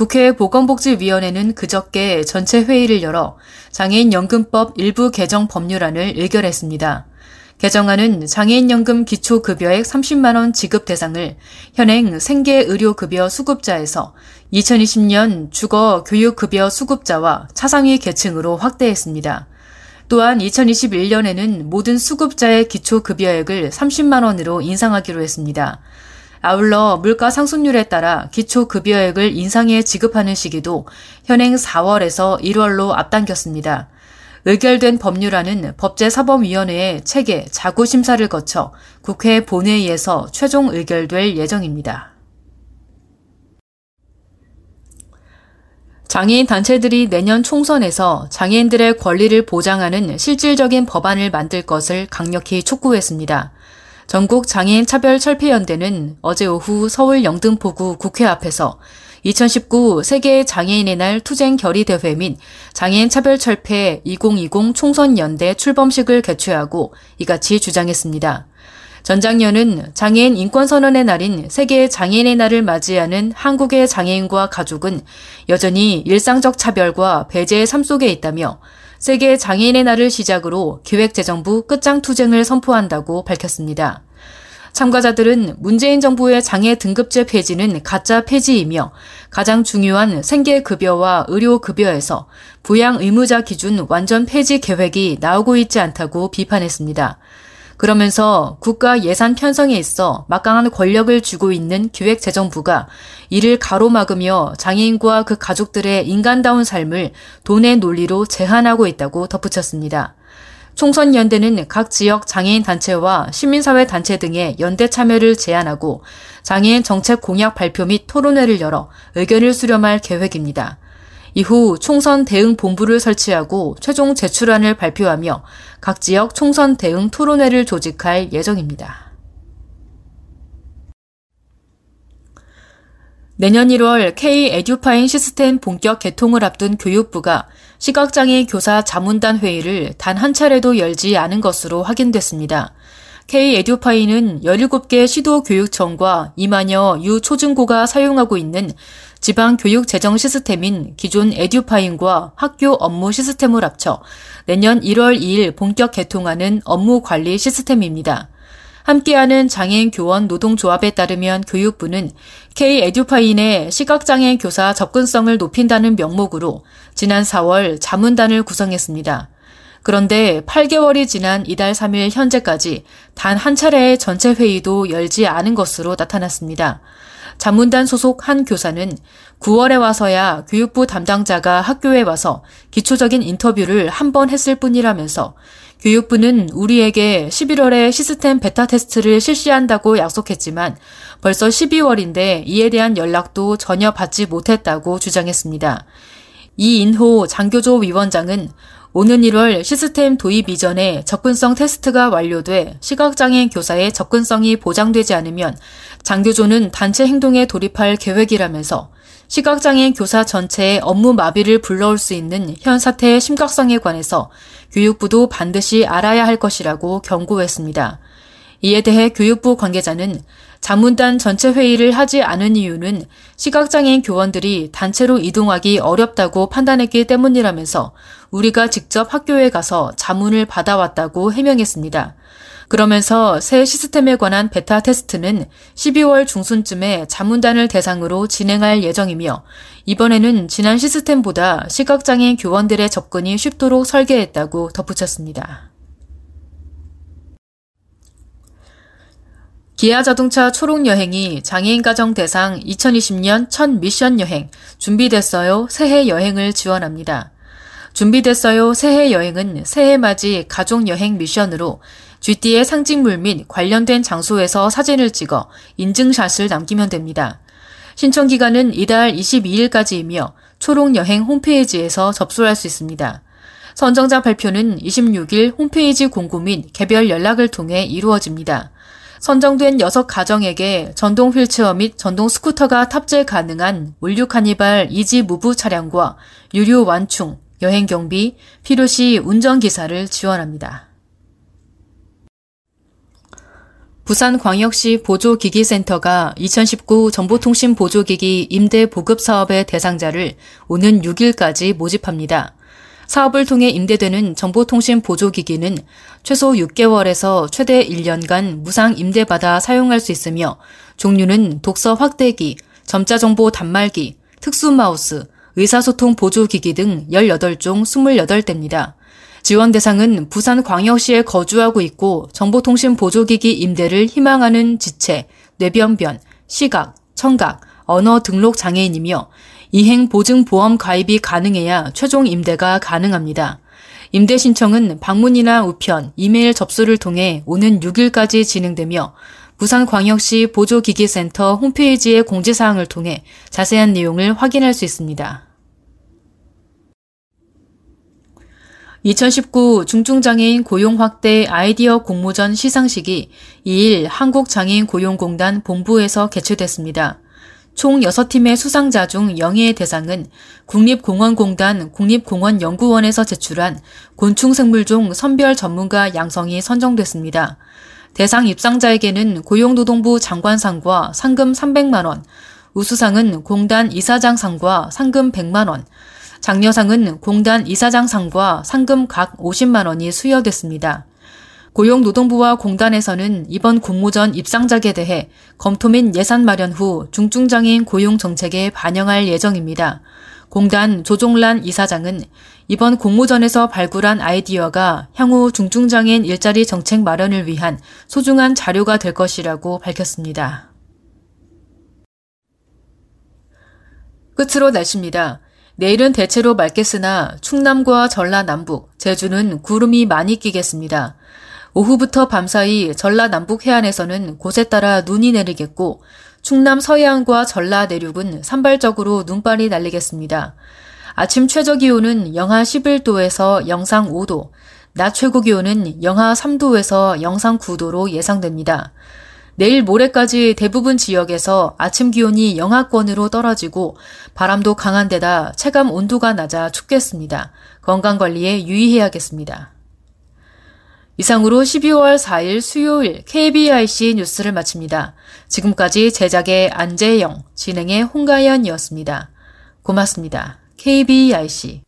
국회 보건복지위원회는 그저께 전체 회의를 열어 장애인연금법 일부 개정 법률안을 의결했습니다. 개정안은 장애인연금 기초급여액 30만원 지급 대상을 현행 생계의료급여 수급자에서 2020년 주거교육급여 수급자와 차상위 계층으로 확대했습니다. 또한 2021년에는 모든 수급자의 기초급여액을 30만원으로 인상하기로 했습니다. 아울러 물가 상승률에 따라 기초급여액을 인상해 지급하는 시기도 현행 4월에서 1월로 앞당겼습니다. 의결된 법률안은 법제사법위원회의 체계 자구심사를 거쳐 국회 본회의에서 최종 의결될 예정입니다. 장애인 단체들이 내년 총선에서 장애인들의 권리를 보장하는 실질적인 법안을 만들 것을 강력히 촉구했습니다. 전국 장애인 차별 철폐연대는 어제 오후 서울 영등포구 국회 앞에서 2019 세계 장애인의 날 투쟁 결의 대회 및 장애인 차별 철폐 2020 총선 연대 출범식을 개최하고 이같이 주장했습니다. 전장년은 장애인 인권선언의 날인 세계 장애인의 날을 맞이하는 한국의 장애인과 가족은 여전히 일상적 차별과 배제의 삶 속에 있다며 세계 장애인의 날을 시작으로 기획재정부 끝장 투쟁을 선포한다고 밝혔습니다. 참가자들은 문재인 정부의 장애 등급제 폐지는 가짜 폐지이며 가장 중요한 생계급여와 의료급여에서 부양 의무자 기준 완전 폐지 계획이 나오고 있지 않다고 비판했습니다. 그러면서 국가 예산 편성에 있어 막강한 권력을 쥐고 있는 기획재정부가 이를 가로막으며 장애인과 그 가족들의 인간다운 삶을 돈의 논리로 제한하고 있다고 덧붙였습니다. 총선연대는 각 지역 장애인 단체와 시민사회 단체 등의 연대 참여를 제안하고 장애인 정책 공약 발표 및 토론회를 열어 의견을 수렴할 계획입니다. 이후 총선 대응 본부를 설치하고 최종 제출안을 발표하며 각 지역 총선 대응 토론회를 조직할 예정입니다. 내년 1월 K 에듀파인 시스템 본격 개통을 앞둔 교육부가 시각장애 교사 자문단 회의를 단 한 차례도 열지 않은 것으로 확인됐습니다. K 에듀파이는 17개 시도교육청과 이만여 유초중고가 사용하고 있는 지방 교육 재정 시스템인 기존 에듀파인과 학교 업무 시스템을 합쳐 내년 1월 2일 본격 개통하는 업무 관리 시스템입니다. 함께하는 장애인 교원 노동조합에 따르면 교육부는 K 에듀파인의 시각장애 교사 접근성을 높인다는 명목으로 지난 4월 자문단을 구성했습니다. 그런데 8개월이 지난 이달 3일 현재까지 단 한 차례의 전체 회의도 열지 않은 것으로 나타났습니다. 자문단 소속 한 교사는 9월에 와서야 교육부 담당자가 학교에 와서 기초적인 인터뷰를 한 번 했을 뿐이라면서 교육부는 우리에게 11월에 시스템 베타 테스트를 실시한다고 약속했지만 벌써 12월인데 이에 대한 연락도 전혀 받지 못했다고 주장했습니다. 이인호 장교조 위원장은 오는 1월 시스템 도입 이전에 접근성 테스트가 완료돼 시각장애인 교사의 접근성이 보장되지 않으면 장교조는 단체 행동에 돌입할 계획이라면서 시각장애인 교사 전체의 업무 마비를 불러올 수 있는 현 사태의 심각성에 관해서 교육부도 반드시 알아야 할 것이라고 경고했습니다. 이에 대해 교육부 관계자는 자문단 전체 회의를 하지 않은 이유는 시각장애인 교원들이 단체로 이동하기 어렵다고 판단했기 때문이라면서 우리가 직접 학교에 가서 자문을 받아왔다고 해명했습니다. 그러면서 새 시스템에 관한 베타 테스트는 12월 중순쯤에 자문단을 대상으로 진행할 예정이며 이번에는 지난 시스템보다 시각장애인 교원들의 접근이 쉽도록 설계했다고 덧붙였습니다. 기아 자동차 초록 여행이 장애인 가정 대상 2020년 첫 미션 여행 준비됐어요 새해 여행을 지원합니다. 준비됐어요 새해 여행은 새해 맞이 가족 여행 미션으로 GT의 상징물 및 관련된 장소에서 사진을 찍어 인증샷을 남기면 됩니다. 신청 기간은 이달 22일까지이며 초록 여행 홈페이지에서 접수할 수 있습니다. 선정자 발표는 26일 홈페이지 공고 및 개별 연락을 통해 이루어집니다. 선정된 6가정에게 전동 휠체어 및 전동 스쿠터가 탑재 가능한 올 뉴 카니발 이지무브 차량과 유류 완충, 여행 경비, 필요시 운전기사를 지원합니다. 부산광역시 보조기기센터가 2019 정보통신 보조기기 임대 보급 사업의 대상자를 오는 6일까지 모집합니다. 사업을 통해 임대되는 정보통신 보조기기는 최소 6개월에서 최대 1년간 무상 임대받아 사용할 수 있으며 종류는 독서 확대기, 점자 정보 단말기, 특수 마우스, 의사소통 보조기기 등 18종 28대입니다. 지원 대상은 부산 광역시에 거주하고 있고 정보통신 보조기기 임대를 희망하는 지체, 뇌변변, 시각, 청각, 언어 등록 장애인이며 이행 보증 보험 가입이 가능해야 최종 임대가 가능합니다. 임대 신청은 방문이나 우편, 이메일 접수를 통해 오는 6일까지 진행되며 부산광역시 보조기기센터 홈페이지의 공지사항을 통해 자세한 내용을 확인할 수 있습니다. 2019 중증장애인 고용 확대 아이디어 공모전 시상식이 2일 한국장애인 고용공단 본부에서 개최됐습니다. 총 6팀의 수상자 중 영예의 대상은 국립공원공단 국립공원연구원에서 제출한 곤충생물종 선별 전문가 양성이 선정됐습니다. 대상 입상자에게는 고용노동부 장관상과 상금 300만원, 우수상은 공단 이사장상과 상금 100만원, 장려상은 공단 이사장상과 상금 각 50만 원이 수여됐습니다. 고용노동부와 공단에서는 이번 공모전 입상작에 대해 검토 및 예산 마련 후 중증장애인 고용 정책에 반영할 예정입니다. 공단 조종란 이사장은 이번 공모전에서 발굴한 아이디어가 향후 중증장애인 일자리 정책 마련을 위한 소중한 자료가 될 것이라고 밝혔습니다. 끝으로 날씨입니다. 내일은 대체로 맑겠으나 충남과 전라 남북, 제주는 구름이 많이 끼겠습니다. 오후부터 밤사이 전라 남북 해안에서는 곳에 따라 눈이 내리겠고 충남 서해안과 전라 내륙은 산발적으로 눈발이 날리겠습니다. 아침 최저 기온은 영하 11도에서 영상 5도, 낮 최고 기온은 영하 3도에서 영상 9도로 예상됩니다. 내일 모레까지 대부분 지역에서 아침 기온이 영하권으로 떨어지고 바람도 강한 데다 체감 온도가 낮아 춥겠습니다. 건강 관리에 유의해야겠습니다. 이상으로 12월 4일 수요일 KBIC 뉴스를 마칩니다. 지금까지 제작의 안재영, 진행의 홍가연이었습니다. 고맙습니다. KBIC